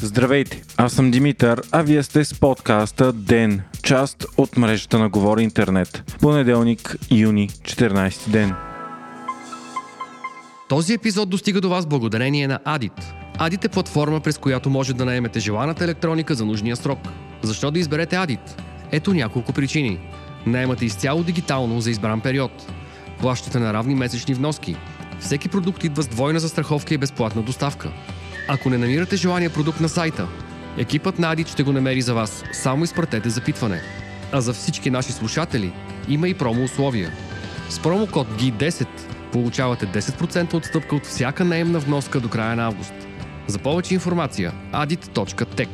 Здравейте, аз съм Димитър, а вие сте с подкаста ДЕН, част от мрежата на Говори Интернет. Понеделник, юни, 14 ден. Този епизод достига до вас благодарение на Adit. Adit е платформа, през която може да наемете желаната електроника за нужния срок. Защо да изберете Adit? Ето няколко причини. Наемате изцяло дигитално за избран период. Плащате на равни месечни вноски. Всеки продукт идва с двойна застраховка и безплатна доставка. Ако не намирате желания продукт на сайта, екипът на Adit ще го намери за вас. Само изпратете запитване. А за всички наши слушатели има и промо условия. С промокод G10 получавате 10% отстъпка от всяка наемна вноска до края на август. За повече информация adit.tech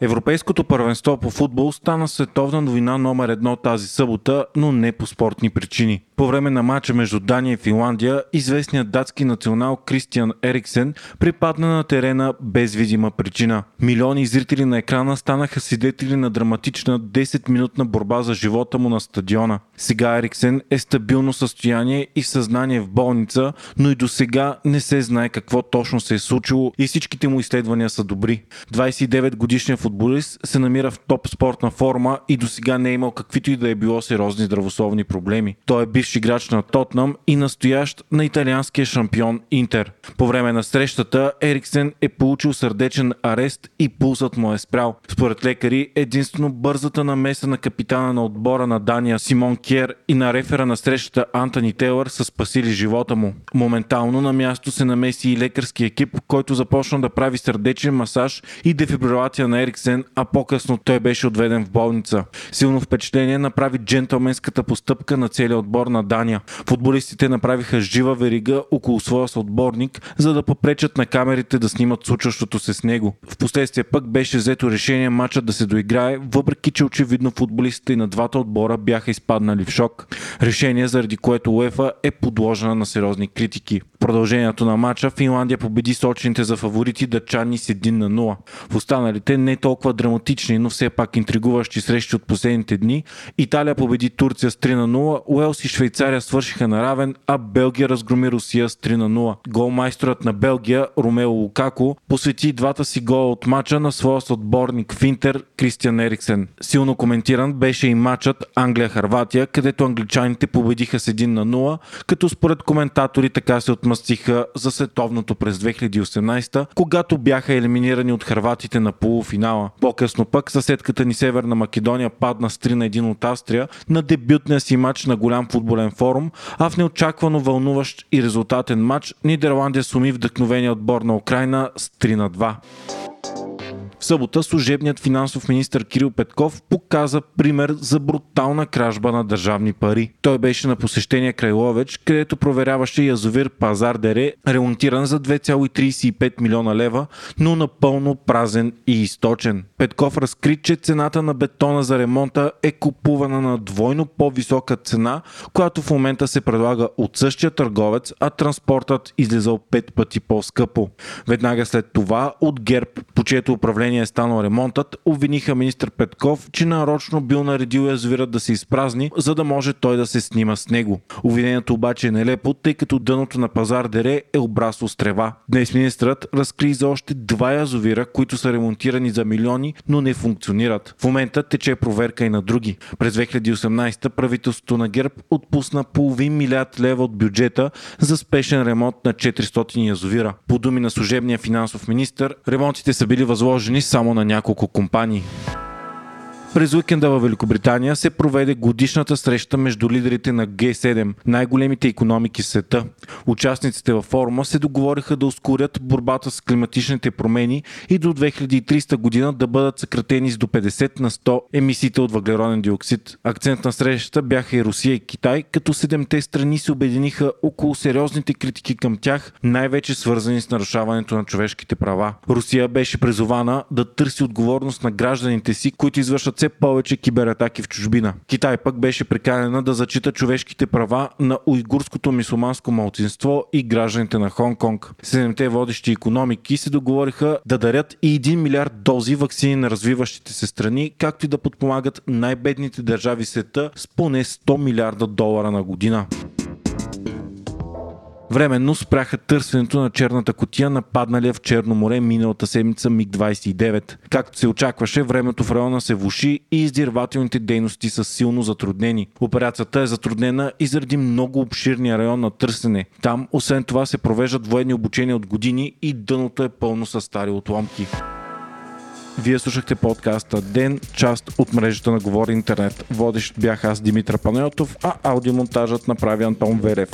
Европейското първенство по футбол стана световна новина номер едно тази събота, но не по спортни причини. По време на матча между Дания и Финландия, известният датски национал Кристиан Ериксен припадна на терена без видима причина. Милиони зрители на екрана станаха свидетели на драматична 10-минутна борба за живота му на стадиона. Сега Ериксен е стабилно състояние и съзнание в болница, но и до сега не се знае какво точно се е случило и всичките му изследвания са добри. 29 годишният футболист се намира в топ спортна форма и до сега не е имал каквито и да е било сериозни здравословни проблеми. Той е бивш играч на Тотнам и настоящ на италианския шампион Интер. По време на срещата Ериксен е получил сърдечен арест и пулсът му е спрял. Според лекари, единствено бързата намеса на капитана на отбора на Дания Симон Кер и на рефера на срещата Антони Тейлър са спасили живота му. Моментално на място се намеси и лекарски екип, който започна да прави сърдечен масаж и дефибрилация на Ериксен, а по-късно той беше отведен в болница. Силно впечатление направи джентълменската постъпка на целия отбор на Дания. Футболистите направиха жива верига около своя съотборник, за да попречат на камерите да снимат случващото се с него. Впоследствие пък беше взето решение матчът да се доиграе, въпреки че очевидно футболистите на двата отбора бяха изпаднали в шок. Решение, заради което УЕФА е подложена на сериозни критики. Продължението на матча Финландия победи сочните за фаворити дъчани с 1 на 0. В останалите не толкова драматични, но все пак интригуващи срещи от последните дни, Италия победи Турция с 3 на 0, Уелс и Швейцария свършиха на равен, а Белгия разгроми Русия с 3 на 0. Голмайсторът на Белгия, Ромео Лукако, посвети двата си гола от мача на своя отборник в Кристиан Ериксен. Силно коментиран беше и матчът Англия-Харватия, където англичаните победиха с 1 на 0, като според коментатори така се отмъстиха за световното през 2018, когато бяха елиминирани от харватите на полуфинала. По-късно пък съседката ни Северна Македония падна с 3 на 1 от Австрия на дебютния си матч на голям футболен форум, а в неочаквано вълнуващ и резултатен матч Нидерландия суми вдъхновения отбор на Украина с 3 на 2. В събота служебният финансов министр Кирил Петков показа пример за брутална кражба на държавни пари. Той беше на посещение край Ловеч, където проверяваше язовир Пазар Дере, ремонтиран за 2,35 милиона лева, но напълно празен и източен. Петков разкри, че цената на бетона за ремонта е купувана на двойно по-висока цена, която в момента се предлага от същия търговец, а транспортът излизал 5 пъти по-скъпо. Веднага след това от ГЕРБ, по чието управление е станал ремонтът, обвиниха министр Петков, че нарочно бил наредил язовирът да се изпразни, за да може той да се снима с него. Обвинението обаче е нелепо, тъй като дъното на пазар Дере е обрасло с трева. Днес министрът разкри за още два язовира, които са ремонтирани за милиони, но не функционират. В момента тече проверка и на други. През 2018 правителството на ГЕРБ отпусна половин милиард лева от бюджета за спешен ремонт на 400 язовира. По думи на служебния финансов министр, ремонтите са били възложени само на няколко компании. През уикенда в Великобритания се проведе годишната среща между лидерите на Г7, най-големите економики в света. Участниците във форума се договориха да ускорят борбата с климатичните промени и до 2300 година да бъдат съкратени с до 50 на 100 емисиите от въглероден диоксид. Акцент на срещата бяха и Русия и Китай, като седемте страни се обединиха около сериозните критики към тях, най-вече свързани с нарушаването на човешките права. Русия беше призована да търси отговорност на гражданите си, които извършат все повече кибератаки в чужбина. Китай пък беше приканена да зачита човешките права на уйгурското мисуманско малцинство и гражданите на Хонг-Конг. Седемте водещи економики се договориха да дарят и 1 милиард дози вакцини на развиващите се страни, както и да подпомагат най-бедните държави света с поне 100 милиарда долара на година. Временно спряха търсенето на черната котия, нападналия в Черно море миналата седмица МиГ-29. Както се очакваше, времето в района се влуши и издирвателните дейности са силно затруднени. Операцията е затруднена и заради много обширния район на търсене. Там, освен това, се провеждат военни обучения от години и дъното е пълно с стари отломки. Вие слушахте подкаста Ден, част от мрежата на Говори Интернет. Водещ бях аз Димитър Панайотов, а аудиомонтажът направи Антон Верев.